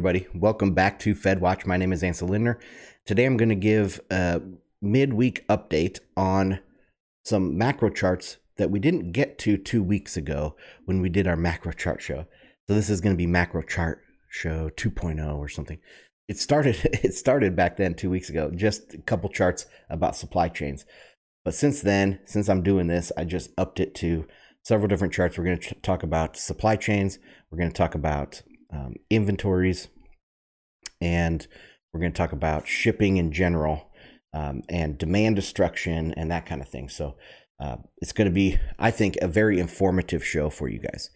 Everybody. Welcome back to FedWatch. My name is Ansel Lindner. Today I'm going to give a midweek update on some macro charts that we didn't get to two weeks ago when we did our macro chart show. So this is going to be macro chart show 2.0 or something. It started it started back then 2 weeks ago, just a couple charts about supply chains. But since then, since I'm doing this, I just upped it to several different charts. We're going to talk about supply chains, we're going to talk about um, inventories, and we're going to talk about shipping in general um, and demand destruction and that kind of thing. So uh, it's going to be, I think, a very informative show for you guys.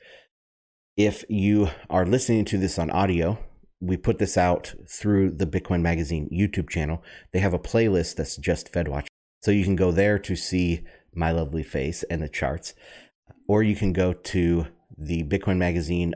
If you are listening to this on audio, we put this out through the Bitcoin Magazine YouTube channel. They have a playlist that's just FedWatch. So you can go there to see my lovely face and the charts, or you can go to the Bitcoin Magazine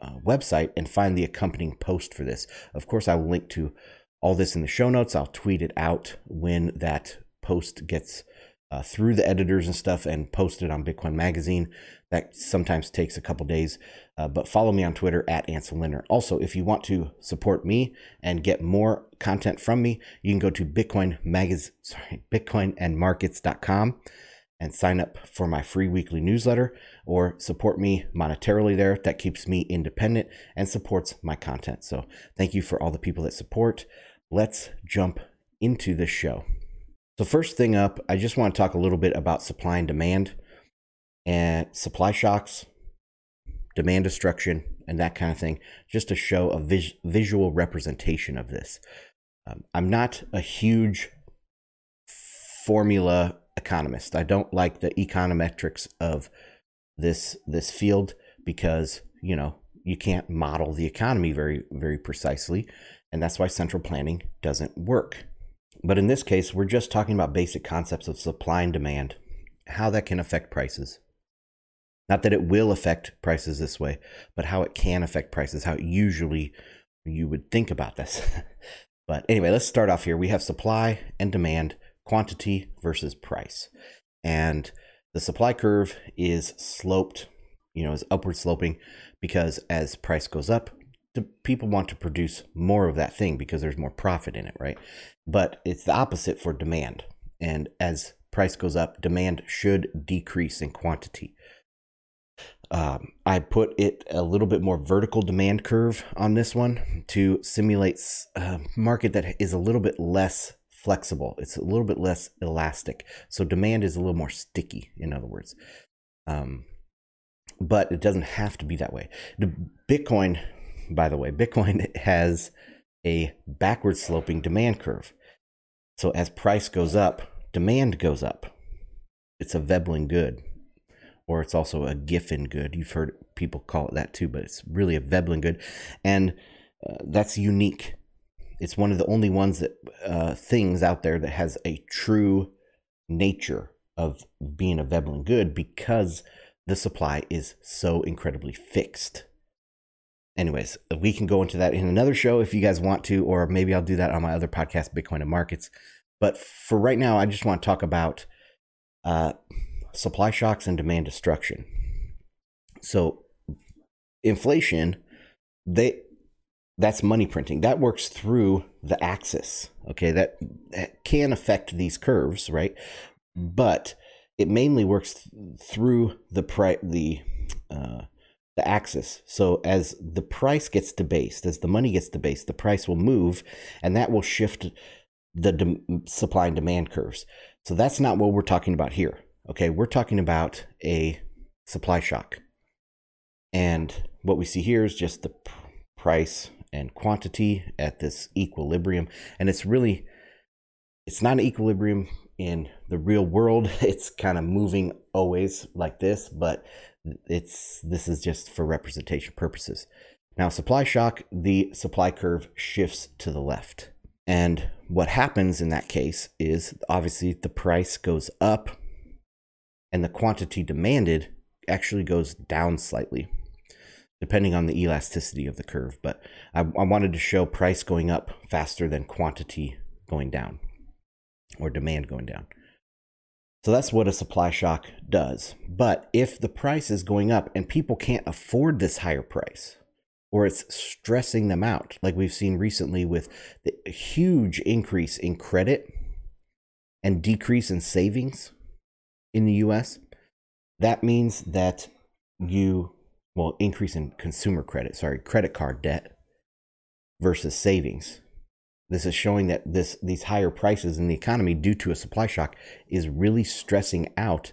uh, website and find the accompanying post for this. Of course, I will link to all this in the show notes. I'll tweet it out when that post gets uh, through the editors and stuff and posted on Bitcoin Magazine. That sometimes takes a couple days, uh, but follow me on Twitter at Ansel Lindner. Also, if you want to support me and get more content from me, you can go to Bitcoin Magazine, sorry, BitcoinandMarkets.com and sign up for my free weekly newsletter or support me monetarily there. That keeps me independent and supports my content. So, thank you for all the people that support. Let's jump into the show. So, first thing up, I just want to talk a little bit about supply and demand and supply shocks, demand destruction, and that kind of thing, just to show a vis- visual representation of this. Um, I'm not a huge formula economist. I don't like the econometrics of this this field because you know you can't model the economy very very precisely, and that's why central planning doesn't work. But in this case, we're just talking about basic concepts of supply and demand, how that can affect prices. Not that it will affect prices this way, but how it can affect prices, how it usually you would think about this. but anyway, let's start off here. We have supply and demand quantity versus price. And the supply curve is sloped, you know, is upward sloping because as price goes up, the people want to produce more of that thing because there's more profit in it, right? But it's the opposite for demand. And as price goes up, demand should decrease in quantity. Um, I put it a little bit more vertical demand curve on this one to simulate a market that is a little bit less flexible. It's a little bit less elastic. So demand is a little more sticky, in other words. Um, but it doesn't have to be that way. The Bitcoin, by the way, Bitcoin has a backward sloping demand curve. So as price goes up, demand goes up. It's a Veblen good, or it's also a Giffen good. You've heard people call it that too, but it's really a Veblen good, and uh, that's unique it's one of the only ones that uh, things out there that has a true nature of being a Veblen good because the supply is so incredibly fixed. Anyways, we can go into that in another show if you guys want to, or maybe I'll do that on my other podcast, Bitcoin and Markets. But for right now, I just want to talk about uh, supply shocks and demand destruction. So, inflation, they that's money printing. That works through the axis. Okay, that, that can affect these curves, right? But it mainly works th- through the pri- the uh, the axis. So as the price gets debased, as the money gets debased, the price will move, and that will shift the de- supply and demand curves. So that's not what we're talking about here. Okay, we're talking about a supply shock, and what we see here is just the price and quantity at this equilibrium. And it's really, it's not an equilibrium in the real world. It's kind of moving always like this, but it's this is just for representation purposes. Now, supply shock, the supply curve shifts to the left. And what happens in that case is obviously the price goes up and the quantity demanded actually goes down slightly depending on the elasticity of the curve. But I, I, wanted to show price going up faster than quantity going down or demand going down. So that's what a supply shock does. But if the price is going up and people can't afford this higher price, or it's stressing them out, like we've seen recently with the huge increase in credit and decrease in savings in the US. That means that you, well, increase in consumer credit, sorry, credit card debt versus savings. This is showing that this these higher prices in the economy due to a supply shock is really stressing out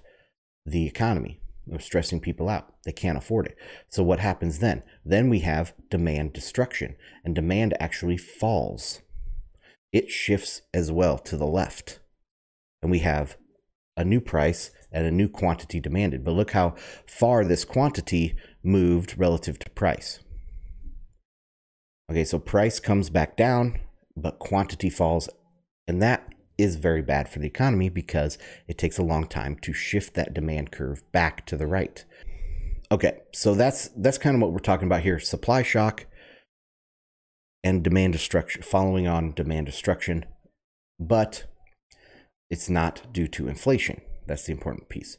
the economy or stressing people out. They can't afford it. So what happens then? Then we have demand destruction and demand actually falls. It shifts as well to the left. And we have a new price and a new quantity demanded. But look how far this quantity moved relative to price. Okay, so price comes back down, but quantity falls. And that is very bad for the economy because it takes a long time to shift that demand curve back to the right. Okay, so that's that's kind of what we're talking about here. Supply shock and demand destruction, following on demand destruction, but it's not due to inflation. That's the important piece.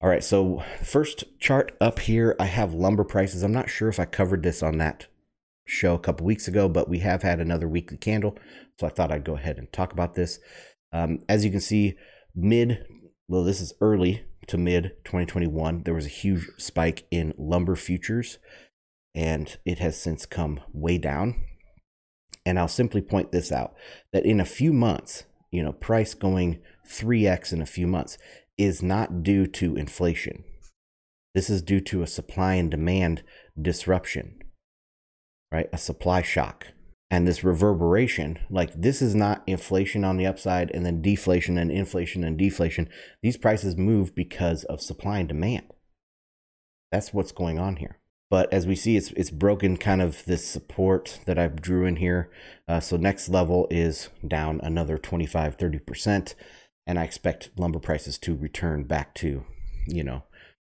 All right, so first chart up here, I have lumber prices. I'm not sure if I covered this on that show a couple weeks ago, but we have had another weekly candle. So I thought I'd go ahead and talk about this. Um, as you can see, mid, well, this is early to mid 2021, there was a huge spike in lumber futures, and it has since come way down. And I'll simply point this out that in a few months, you know, price going 3x in a few months is not due to inflation. This is due to a supply and demand disruption right? A supply shock. And this reverberation, like this is not inflation on the upside and then deflation and inflation and deflation. These prices move because of supply and demand. That's what's going on here. But as we see, it's it's broken kind of this support that I drew in here. Uh, so next level is down another 25, 30%. And I expect lumber prices to return back to, you know,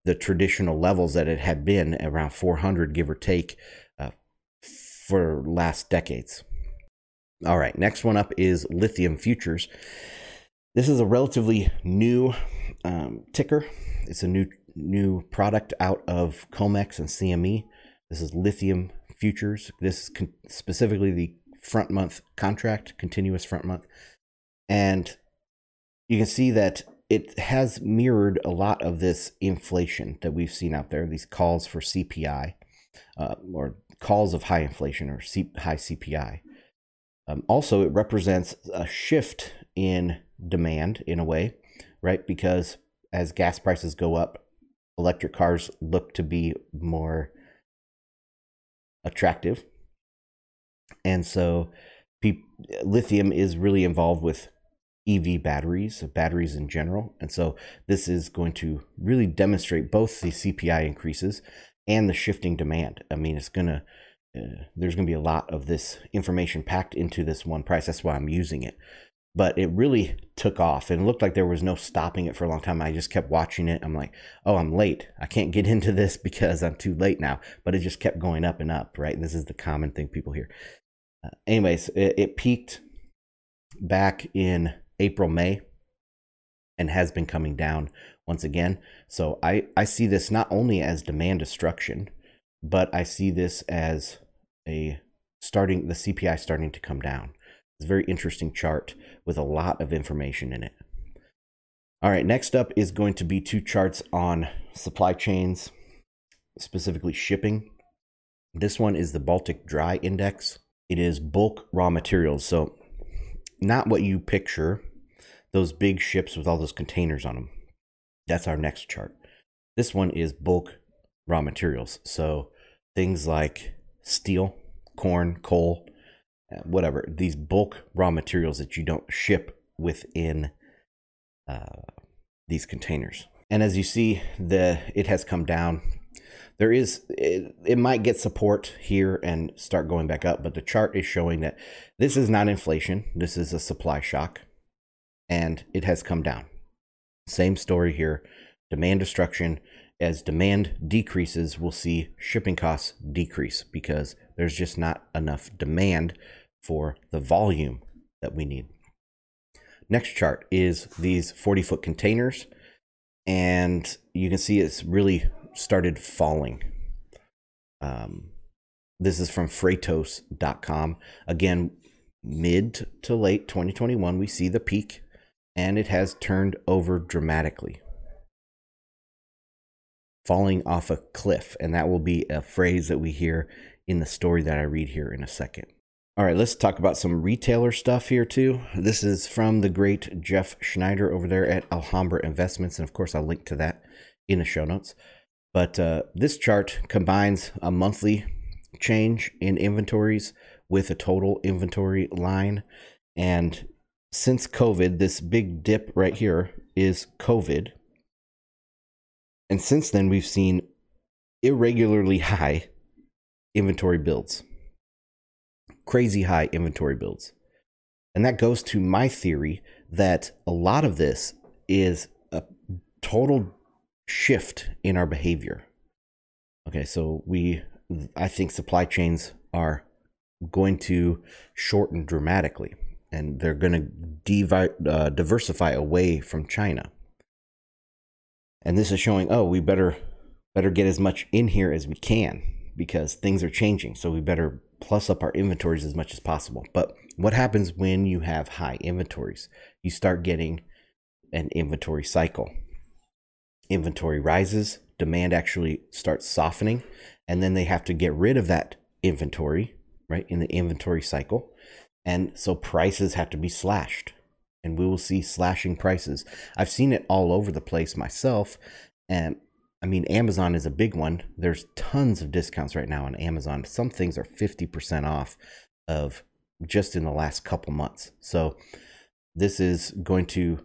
the traditional levels that it had been around 400, give or take, for last decades. All right, next one up is lithium futures. This is a relatively new um, ticker. It's a new new product out of COMEX and CME. This is lithium futures. This is con- specifically the front month contract, continuous front month, and you can see that it has mirrored a lot of this inflation that we've seen out there. These calls for CPI uh, or calls of high inflation or C- high CPI. Um, also, it represents a shift in demand in a way, right? Because as gas prices go up, electric cars look to be more attractive. And so, pe- lithium is really involved with EV batteries, batteries in general. And so, this is going to really demonstrate both the CPI increases and the shifting demand. I mean, it's gonna uh, there's gonna be a lot of this information packed into this one price. That's why I'm using it. But it really took off and it looked like there was no stopping it for a long time. I just kept watching it. I'm like, oh, I'm late. I can't get into this because I'm too late now. But it just kept going up and up, right? This is the common thing people hear. Uh, anyways, it, it peaked back in April, May, and has been coming down once again. So I, I see this not only as demand destruction, but I see this as a starting the CPI starting to come down. It's a very interesting chart with a lot of information in it. All right, next up is going to be two charts on supply chains, specifically shipping. This one is the Baltic Dry Index. It is bulk raw materials. So, not what you picture, those big ships with all those containers on them. That's our next chart. This one is bulk raw materials. So things like steel, corn, coal, uh, whatever, these bulk raw materials that you don't ship within uh, these containers. And as you see, the it has come down. There is it, it might get support here and start going back up, but the chart is showing that this is not inflation. This is a supply shock, and it has come down. Same story here demand destruction. As demand decreases, we'll see shipping costs decrease because there's just not enough demand for the volume that we need. Next chart is these 40 foot containers, and you can see it's really started falling. Um, This is from Freightos.com. Again, mid to late 2021, we see the peak and it has turned over dramatically, falling off a cliff. And that will be a phrase that we hear in the story that I read here in a second. All right, let's talk about some retailer stuff here too. This is from the great Jeff Snider over there at Alhambra Investments. And of course, I'll link to that in the show notes. But uh, this chart combines a monthly change in inventories with a total inventory line. And since COVID, this big dip right here is COVID. And since then, we've seen irregularly high inventory builds, crazy high inventory builds. And that goes to my theory that a lot of this is a total shift in our behavior. Okay, so we, I think supply chains are going to shorten dramatically and they're going to divi- uh, diversify away from China. And this is showing, oh, we better better get as much in here as we can because things are changing. So we better plus up our inventories as much as possible. But what happens when you have high inventories? You start getting an inventory cycle. Inventory rises, demand actually starts softening, and then they have to get rid of that inventory, right, in the inventory cycle. And so prices have to be slashed. And we will see slashing prices. I've seen it all over the place myself. And I mean, Amazon is a big one. There's tons of discounts right now on Amazon. Some things are 50% off of just in the last couple months. So this is going to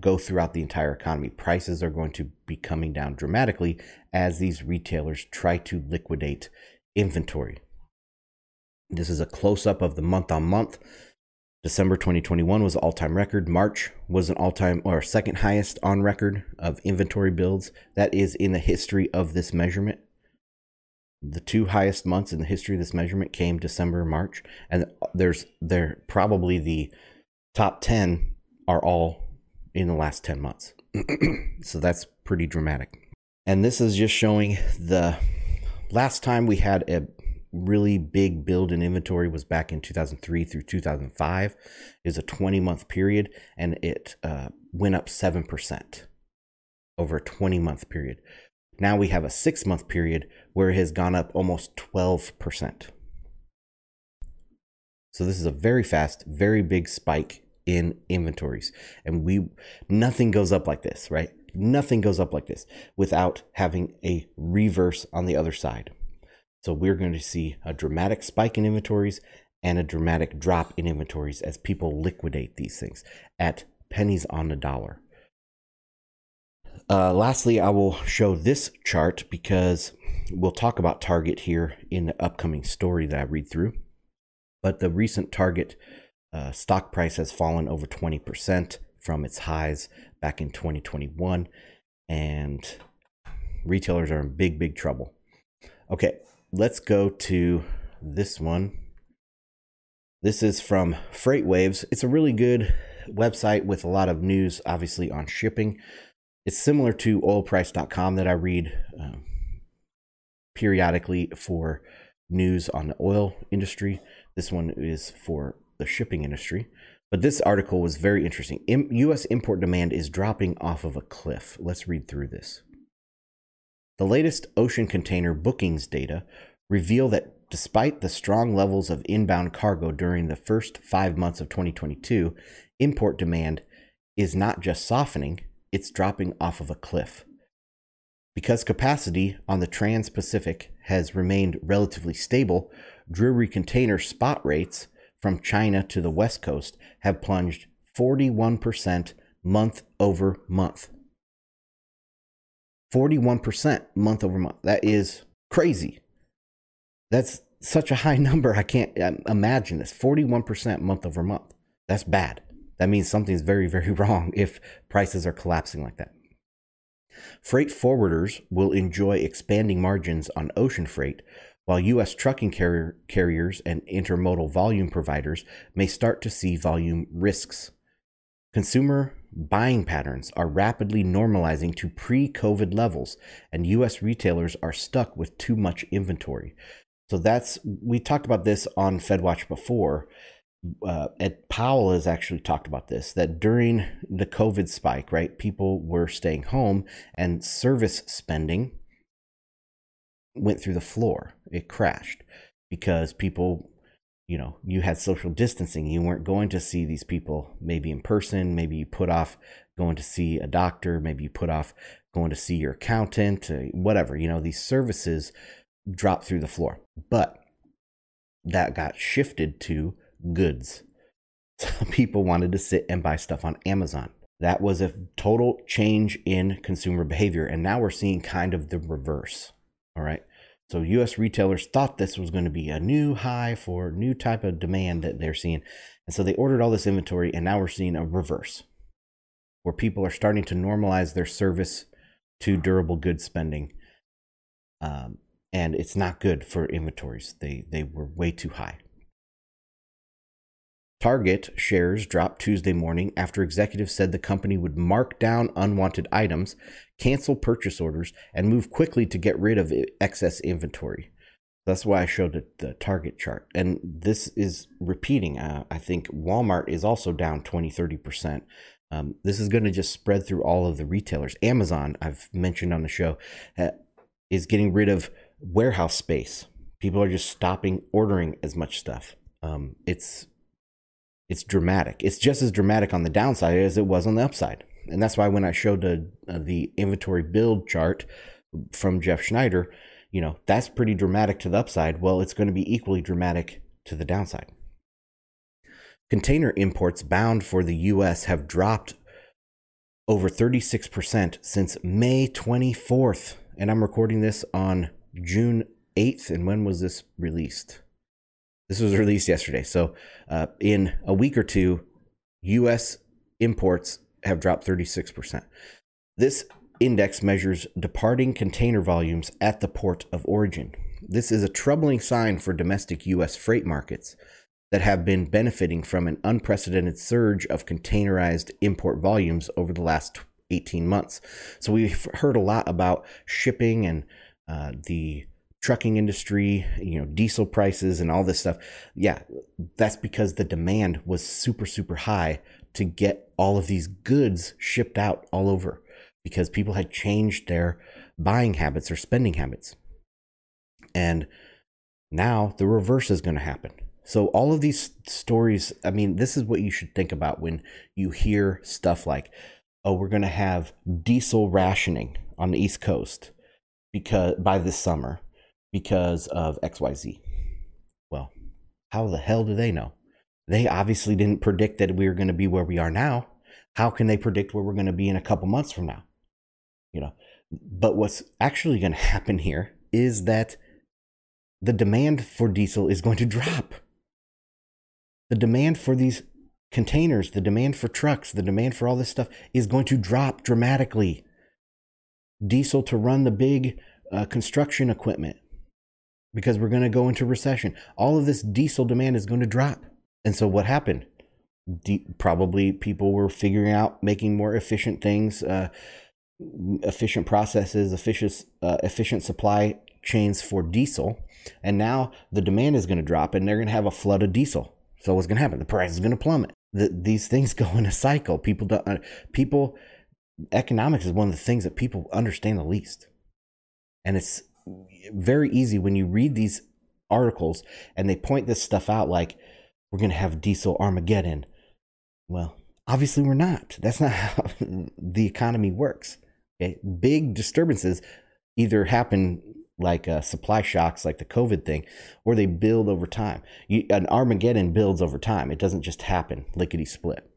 go throughout the entire economy. Prices are going to be coming down dramatically as these retailers try to liquidate inventory. This is a close up of the month on month. December 2021 was an all time record. March was an all time or second highest on record of inventory builds. That is in the history of this measurement. The two highest months in the history of this measurement came December March. And there's there probably the top 10 are all in the last 10 months. so that's pretty dramatic. And this is just showing the last time we had a really big build in inventory was back in 2003 through 2005 is a 20 month period and it uh, went up 7% over a 20 month period. Now we have a six month period where it has gone up almost 12% so this is a very fast very big spike in inventories and we nothing goes up like this right? Nothing goes up like this without having a reverse on the other side so we're going to see a dramatic spike in inventories and a dramatic drop in inventories as people liquidate these things at pennies on the dollar. Uh, lastly, I will show this chart because we'll talk about Target here in the upcoming story that I read through. But the recent Target uh, stock price has fallen over 20% from its highs back in 2021, and retailers are in big, big trouble. Okay, let's go to this one. This is from FreightWaves. It's a really good website with a lot of news, obviously, on shipping. It's similar to oilprice.com that I read uh, periodically for news on the oil industry. This one is for the shipping industry. But this article was very interesting. U.S. import demand is dropping off of a cliff. Let's read through this. The latest ocean container bookings data reveal that despite the strong levels of inbound cargo during the first five months of 2022, import demand is not just softening, it's dropping off of a cliff. Because capacity on the Trans Pacific has remained relatively stable, Drewry container spot rates from China to the West Coast have plunged 41% month over month. 41% month over month. That is crazy. That's such a high number. I can't imagine this. 41% month over month. That's bad. That means something's very, very wrong if prices are collapsing like that. Freight forwarders will enjoy expanding margins on ocean freight, while U.S. trucking carrier, carriers and intermodal volume providers may start to see volume risks. Consumer buying patterns are rapidly normalizing to pre COVID levels, and U.S. retailers are stuck with too much inventory. So that's we talked about this on FedWatch before. Uh, Ed Powell has actually talked about this that during the COVID spike, right, people were staying home and service spending went through the floor. It crashed because people, you know, you had social distancing. You weren't going to see these people maybe in person. Maybe you put off going to see a doctor. Maybe you put off going to see your accountant, uh, whatever. You know, these services dropped through the floor. But that got shifted to goods. So people wanted to sit and buy stuff on Amazon. That was a total change in consumer behavior. And now we're seeing kind of the reverse. All right. So US retailers thought this was going to be a new high for new type of demand that they're seeing. And so they ordered all this inventory and now we're seeing a reverse where people are starting to normalize their service to durable goods spending. Um, and it's not good for inventories. They they were way too high. Target shares dropped Tuesday morning after executives said the company would mark down unwanted items, cancel purchase orders, and move quickly to get rid of excess inventory. That's why I showed the, Target chart. And this is repeating. Uh, I think Walmart is also down 20, 30%. Um, this is going to just spread through all of the retailers. Amazon, I've mentioned on the show, uh, is getting rid of warehouse space. People are just stopping ordering as much stuff. Um, it's it's dramatic. It's just as dramatic on the downside as it was on the upside. And that's why when I showed the uh, the inventory build chart from Jeff Snider, you know, that's pretty dramatic to the upside. Well, it's going to be equally dramatic to the downside. Container imports bound for the US have dropped over 36% since May 24th. And I'm recording this on June 8th. And when was this released? This was released yesterday. So, uh, in a week or two, U.S. imports have dropped 36%. This index measures departing container volumes at the port of origin. This is a troubling sign for domestic U.S. freight markets that have been benefiting from an unprecedented surge of containerized import volumes over the last 18 months. So, we've heard a lot about shipping and uh, the trucking industry, you know, diesel prices and all this stuff. Yeah, that's because the demand was super, super high to get all of these goods shipped out all over because people had changed their buying habits or spending habits. And now the reverse is going to happen. So, all of these stories, I mean, this is what you should think about when you hear stuff like, oh, we're going to have diesel rationing on the East Coast because by this summer because of XYZ. Well, how the hell do they know? They obviously didn't predict that we were going to be where we are now. How can they predict where we're going to be in a couple months from now? You know, but what's actually going to happen here is that the demand for diesel is going to drop. The demand for these containers, the demand for trucks, the demand for all this stuff is going to drop dramatically. Diesel to run the big uh, construction equipment, because we're going to go into recession. All of this diesel demand is going to drop. And so what happened? De- probably people were figuring out making more efficient things, uh, efficient processes, efficient, uh, efficient supply chains for diesel. And now the demand is going to drop and they're going to have a flood of diesel. So what's going to happen? The price is going to plummet. The, these things go in a cycle. People don't, uh, people, economics is one of the things that people understand the least. And it's very easy when you read these articles and they point this stuff out like we're going to have diesel Armageddon. Well, obviously we're not. That's not how the economy works. Okay? Big disturbances either happen like uh, supply shocks, like the COVID thing, or they build over time. You, an Armageddon builds over time. It doesn't just happen lickety split.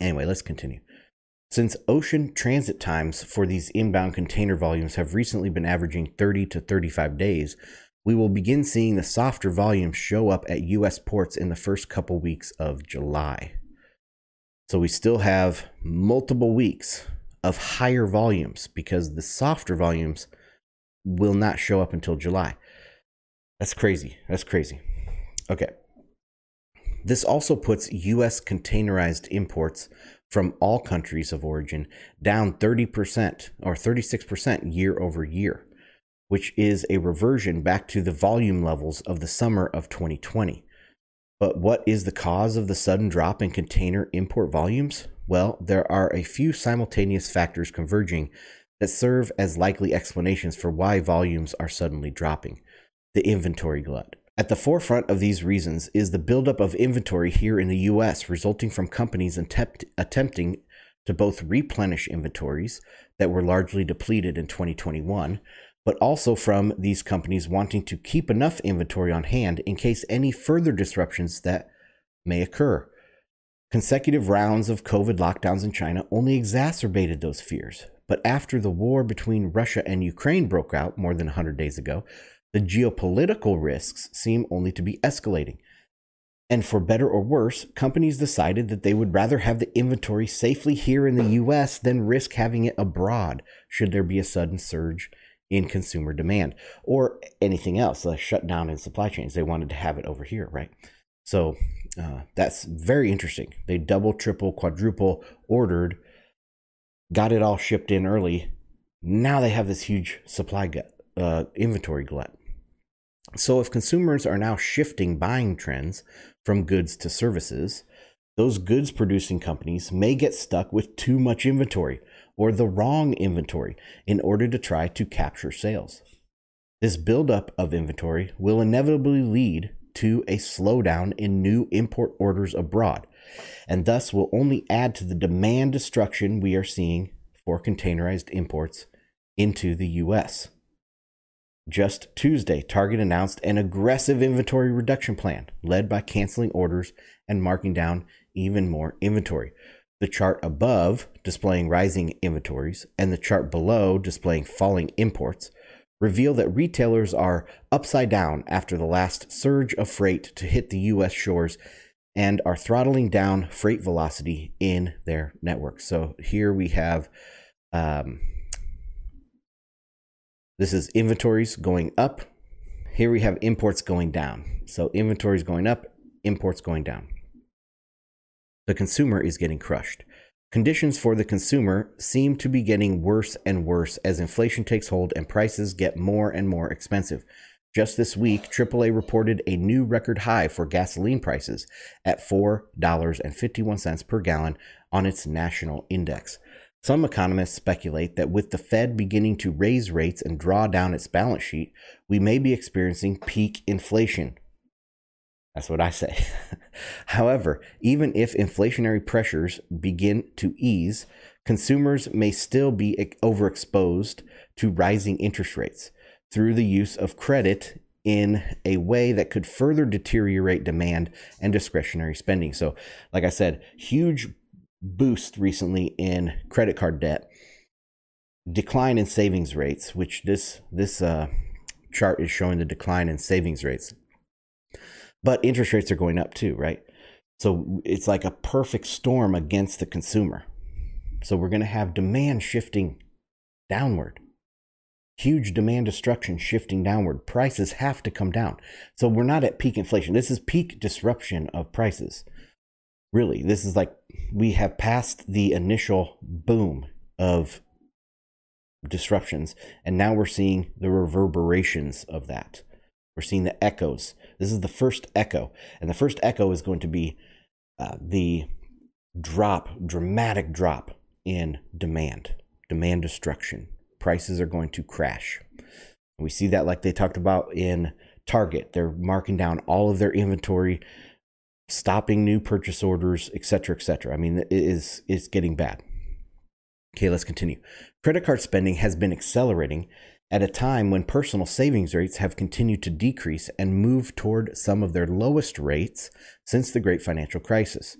Anyway, let's continue. Since ocean transit times for these inbound container volumes have recently been averaging 30 to 35 days, we will begin seeing the softer volumes show up at US ports in the first couple weeks of July. So we still have multiple weeks of higher volumes because the softer volumes will not show up until July. That's crazy. That's crazy. Okay. This also puts US containerized imports from all countries of origin, down 30% or 36% year over year, which is a reversion back to the volume levels of the summer of 2020. But what is the cause of the sudden drop in container import volumes? Well, there are a few simultaneous factors converging that serve as likely explanations for why volumes are suddenly dropping. The inventory glut. At the forefront of these reasons is the buildup of inventory here in the US, resulting from companies attempt, attempting to both replenish inventories that were largely depleted in 2021, but also from these companies wanting to keep enough inventory on hand in case any further disruptions that may occur. Consecutive rounds of COVID lockdowns in China only exacerbated those fears. But after the war between Russia and Ukraine broke out more than 100 days ago, the geopolitical risks seem only to be escalating. And for better or worse, companies decided that they would rather have the inventory safely here in the US than risk having it abroad should there be a sudden surge in consumer demand or anything else, a shutdown in supply chains. They wanted to have it over here, right? So uh, that's very interesting. They double, triple, quadruple ordered, got it all shipped in early. Now they have this huge supply gut, uh, inventory glut. So, if consumers are now shifting buying trends from goods to services, those goods producing companies may get stuck with too much inventory or the wrong inventory in order to try to capture sales. This buildup of inventory will inevitably lead to a slowdown in new import orders abroad, and thus will only add to the demand destruction we are seeing for containerized imports into the US. Just Tuesday, Target announced an aggressive inventory reduction plan led by canceling orders and marking down even more inventory. The chart above displaying rising inventories and the chart below displaying falling imports reveal that retailers are upside down after the last surge of freight to hit the US shores and are throttling down freight velocity in their network. So here we have um, this is inventories going up. Here we have imports going down. So inventories going up, imports going down. The consumer is getting crushed. Conditions for the consumer seem to be getting worse and worse as inflation takes hold and prices get more and more expensive. Just this week, AAA reported a new record high for gasoline prices at $4.51 per gallon on its national index. Some economists speculate that with the Fed beginning to raise rates and draw down its balance sheet, we may be experiencing peak inflation. That's what I say. However, even if inflationary pressures begin to ease, consumers may still be overexposed to rising interest rates through the use of credit in a way that could further deteriorate demand and discretionary spending. So, like I said, huge boost recently in credit card debt, decline in savings rates, which this this uh, chart is showing the decline in savings rates. But interest rates are going up too, right? So it's like a perfect storm against the consumer. So we're going to have demand shifting downward. Huge demand destruction shifting downward. Prices have to come down. So we're not at peak inflation. This is peak disruption of prices really this is like we have passed the initial boom of disruptions and now we're seeing the reverberations of that. We're seeing the echoes. This is the first echo and the first echo is going to be uh, the drop dramatic drop in demand demand destruction. Prices are going to crash. We see that like they talked about in target. They're marking down all of their inventory stopping new purchase orders, etc., etc. I mean, it is it's getting bad. Okay, let's continue. Credit card spending has been accelerating at a time when personal savings rates have continued to decrease and move toward some of their lowest rates since the great financial crisis.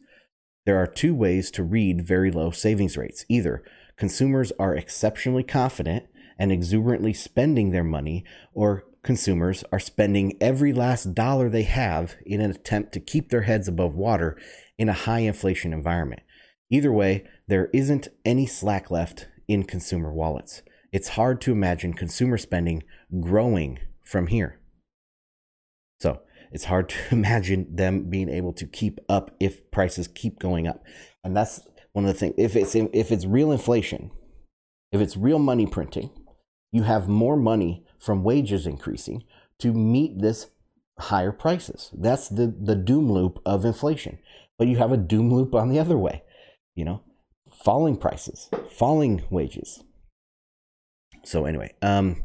There are two ways to read very low savings rates. Either consumers are exceptionally confident and exuberantly spending their money, or consumers are spending every last dollar they have in an attempt to keep their heads above water in a high inflation environment. Either way, there isn't any slack left in consumer wallets. It's hard to imagine consumer spending growing from here. So, it's hard to imagine them being able to keep up if prices keep going up. And that's one of the things if it's if it's real inflation, if it's real money printing, you have more money from wages increasing to meet this higher prices. That's the, the doom loop of inflation. But you have a doom loop on the other way, you know, falling prices, falling wages. So anyway, um,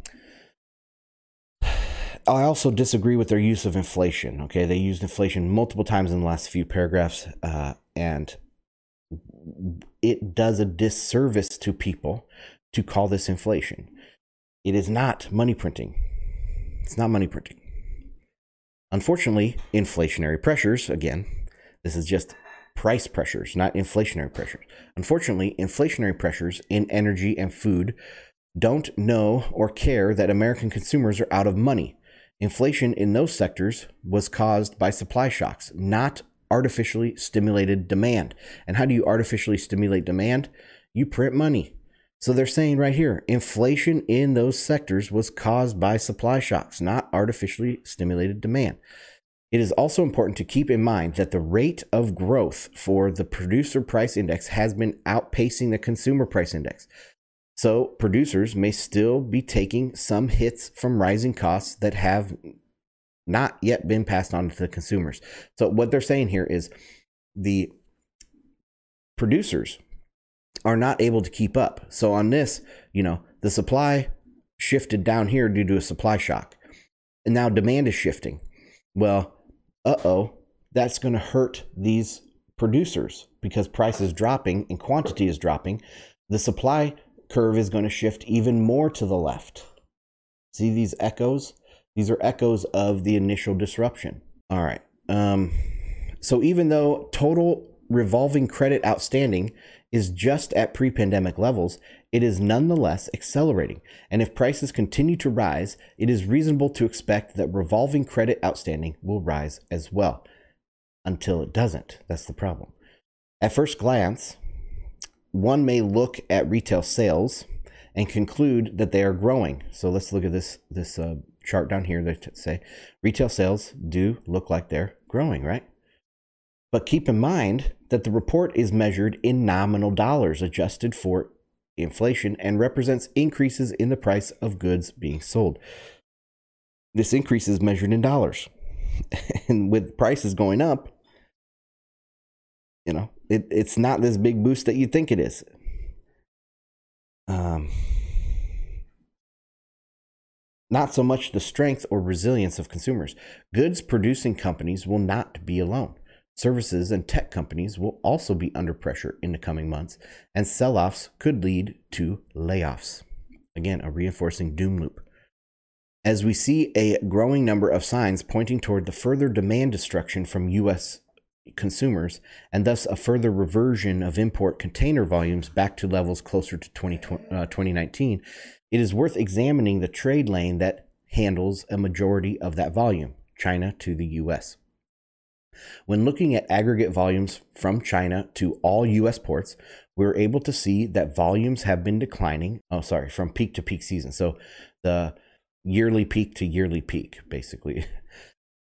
I also disagree with their use of inflation. Okay, they used inflation multiple times in the last few paragraphs, uh, and it does a disservice to people to call this inflation. It is not money printing. It's not money printing. Unfortunately, inflationary pressures, again, this is just price pressures, not inflationary pressures. Unfortunately, inflationary pressures in energy and food don't know or care that American consumers are out of money. Inflation in those sectors was caused by supply shocks, not artificially stimulated demand. And how do you artificially stimulate demand? You print money. So they're saying right here inflation in those sectors was caused by supply shocks, not artificially stimulated demand. It is also important to keep in mind that the rate of growth for the producer price index has been outpacing the consumer price index. So producers may still be taking some hits from rising costs that have not yet been passed on to the consumers. So what they're saying here is the producers are not able to keep up. So on this, you know, the supply shifted down here due to a supply shock. And now demand is shifting. Well, uh-oh, that's going to hurt these producers because price is dropping and quantity is dropping. The supply curve is going to shift even more to the left. See these echoes? These are echoes of the initial disruption. All right. Um, so even though total revolving credit outstanding is just at pre pandemic levels, it is nonetheless accelerating. And if prices continue to rise, it is reasonable to expect that revolving credit outstanding will rise as well. Until it doesn't. That's the problem. At first glance, one may look at retail sales and conclude that they are growing. So let's look at this this uh, chart down here that say retail sales do look like they're growing, right? But keep in mind that the report is measured in nominal dollars adjusted for inflation and represents increases in the price of goods being sold. This increase is measured in dollars. and with prices going up, you know, it, it's not this big boost that you think it is. Um, not so much the strength or resilience of consumers. Goods producing companies will not be alone. Services and tech companies will also be under pressure in the coming months, and sell offs could lead to layoffs. Again, a reinforcing doom loop. As we see a growing number of signs pointing toward the further demand destruction from U.S. consumers, and thus a further reversion of import container volumes back to levels closer to 20, uh, 2019, it is worth examining the trade lane that handles a majority of that volume, China to the US. When looking at aggregate volumes from China to all US ports, we are able to see that volumes have been declining. Oh, sorry, from peak to peak season. So the yearly peak to yearly peak, basically.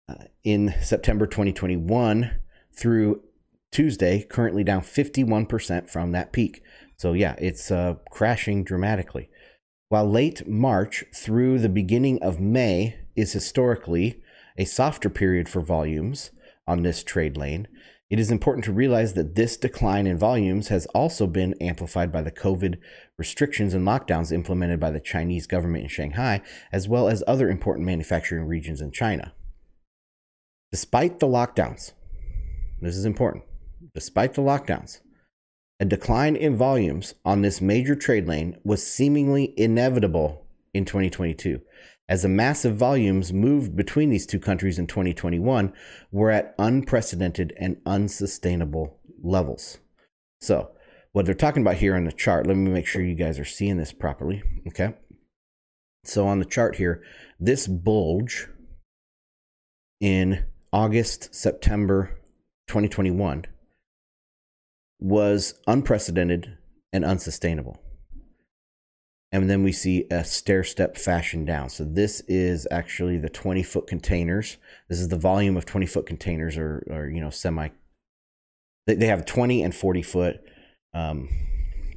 Uh, in September 2021 through Tuesday, currently down 51% from that peak. So, yeah, it's uh, crashing dramatically. While late March through the beginning of May is historically a softer period for volumes on this trade lane, it is important to realize that this decline in volumes has also been amplified by the COVID restrictions and lockdowns implemented by the Chinese government in Shanghai, as well as other important manufacturing regions in China. Despite the lockdowns, this is important, despite the lockdowns, a decline in volumes on this major trade lane was seemingly inevitable in 2022, as the massive volumes moved between these two countries in 2021 were at unprecedented and unsustainable levels. So, what they're talking about here on the chart, let me make sure you guys are seeing this properly. Okay. So, on the chart here, this bulge in August, September 2021 was unprecedented and unsustainable. And then we see a stair step fashion down. So this is actually the 20 foot containers. This is the volume of 20 foot containers or, or you know, semi. They, have 20 and 40 foot um,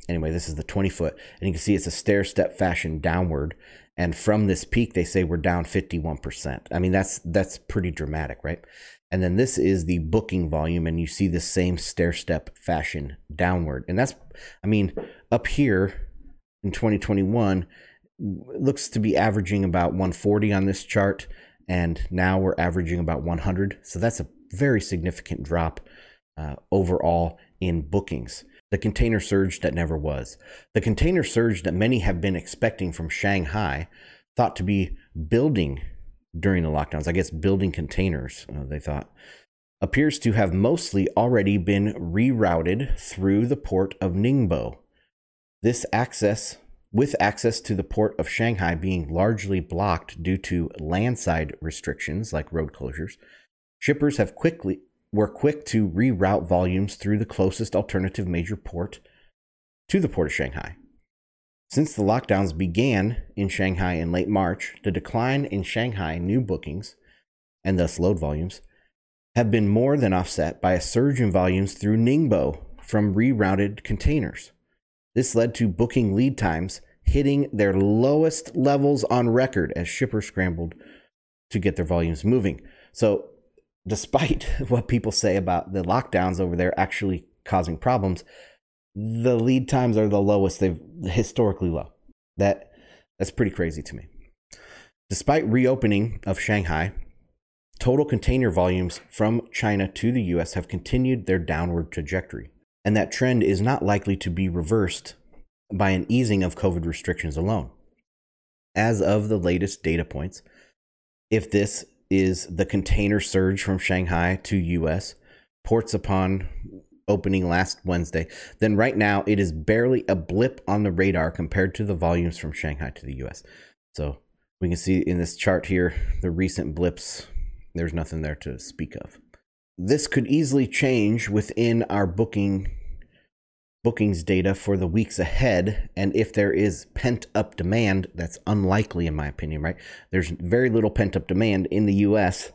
anyway, this is the 20 foot, and you can see it's a stair step fashion downward. And from this peak, they say we're down 51%. I mean, that's that's pretty dramatic, right? And then this is the booking volume, and you see the same stair step fashion downward. And that's, I mean, up here in 2021, looks to be averaging about 140 on this chart, and now we're averaging about 100. So that's a very significant drop uh, overall in bookings. The container surge that never was. The container surge that many have been expecting from Shanghai, thought to be building during the lockdowns, I guess building containers, uh, they thought, appears to have mostly already been rerouted through the port of Ningbo. This access, with access to the port of Shanghai being largely blocked due to landside restrictions like road closures, shippers have quickly were quick to reroute volumes through the closest alternative major port to the port of Shanghai. Since the lockdowns began in Shanghai in late March, the decline in Shanghai new bookings, and thus load volumes, have been more than offset by a surge in volumes through Ningbo from rerouted containers. This led to booking lead times hitting their lowest levels on record as shippers scrambled to get their volumes moving. So, despite what people say about the lockdowns over there actually causing problems, the lead times are the lowest they've historically low. That that's pretty crazy to me. Despite reopening of Shanghai, total container volumes from China to the US have continued their downward trajectory, and that trend is not likely to be reversed by an easing of COVID restrictions alone. As of the latest data points, if this is the container surge from Shanghai to US, ports upon opening last Wednesday, then right now it is barely a blip on the radar compared to the volumes from Shanghai to the US. So we can see in this chart here the recent blips, there's nothing there to speak of. This could easily change within our booking bookings data for the weeks ahead and if there is pent up demand that's unlikely in my opinion right there's very little pent up demand in the US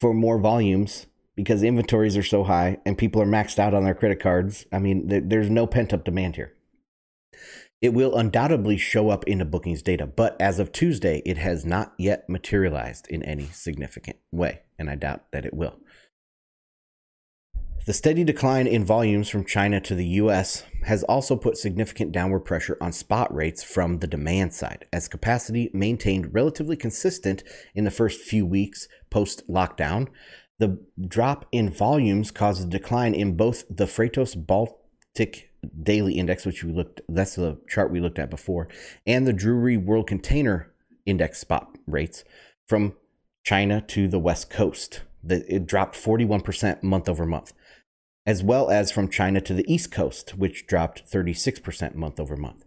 for more volumes because inventories are so high and people are maxed out on their credit cards. I mean, th- there's no pent up demand here. It will undoubtedly show up in the bookings data, but as of Tuesday, it has not yet materialized in any significant way, and I doubt that it will. The steady decline in volumes from China to the US has also put significant downward pressure on spot rates from the demand side, as capacity maintained relatively consistent in the first few weeks post lockdown. The drop in volumes caused a decline in both the Freightos Baltic Daily Index, which we looked that's the chart we looked at before, and the Drewry World Container Index spot rates from China to the West Coast. it dropped 41% month over month, as well as from China to the East Coast, which dropped 36% month over month.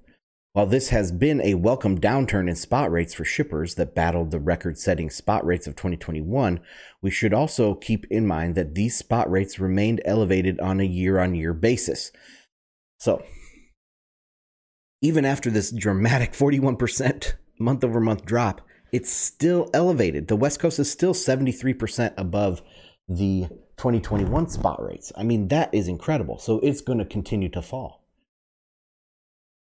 While this has been a welcome downturn in spot rates for shippers that battled the record setting spot rates of 2021, we should also keep in mind that these spot rates remained elevated on a year on year basis. So, even after this dramatic 41% month over month drop, it's still elevated. The West Coast is still 73% above the 2021 spot rates. I mean, that is incredible. So, it's going to continue to fall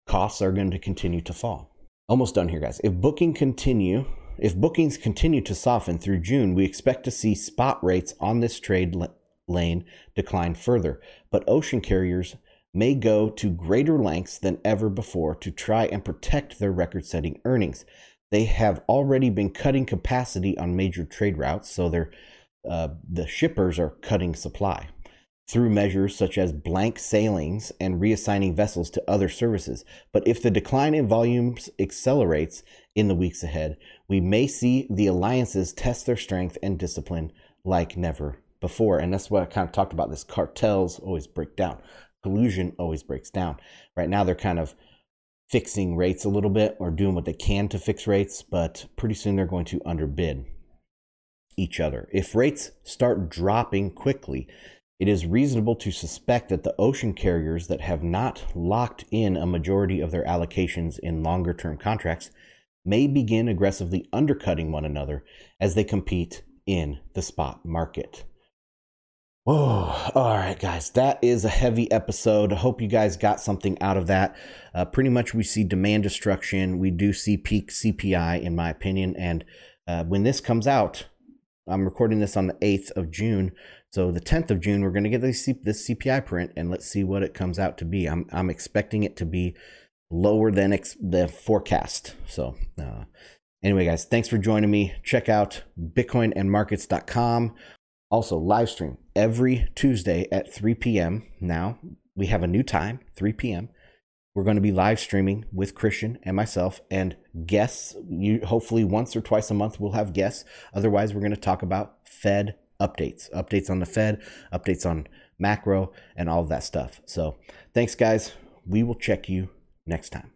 costs are going to continue to fall. Almost done here, guys. If booking continue, if bookings continue to soften through June, we expect to see spot rates on this trade lane decline further, but ocean carriers may go to greater lengths than ever before to try and protect their record setting earnings. They have already been cutting capacity on major trade routes, so they're, uh, the shippers are cutting supply through measures such as blank sailings and reassigning vessels to other services. But if the decline in volumes accelerates in the weeks ahead, we may see the alliances test their strength and discipline like never before. And that's what I kind of talked about. This cartels always break down, collusion always breaks down. Right now, they're kind of fixing rates a little bit or doing what they can to fix rates, but pretty soon they're going to underbid each other. If rates start dropping quickly, it is reasonable to suspect that the ocean carriers that have not locked in a majority of their allocations in longer term contracts may begin aggressively undercutting one another as they compete in the spot market. Oh, all right, guys. That is a heavy episode. I hope you guys got something out of that. Uh, pretty much, we see demand destruction. We do see peak CPI, in my opinion. And uh, when this comes out, I'm recording this on the 8th of June. So the 10th of June, we're going to get this, C- this CPI print, and let's see what it comes out to be. I'm I'm expecting it to be lower than ex- the forecast. So. Uh, Anyway, guys, thanks for joining me. Check out bitcoinandmarkets.com. Also, live stream every Tuesday at 3 p.m. Now, we have a new time, 3 p.m. We're going to be live streaming with Christian and myself and guests. You hopefully once or twice a month we'll have guests. Otherwise, we're going to talk about Fed updates, updates on the Fed, updates on macro, and all of that stuff. So, thanks, guys. We will check you next time.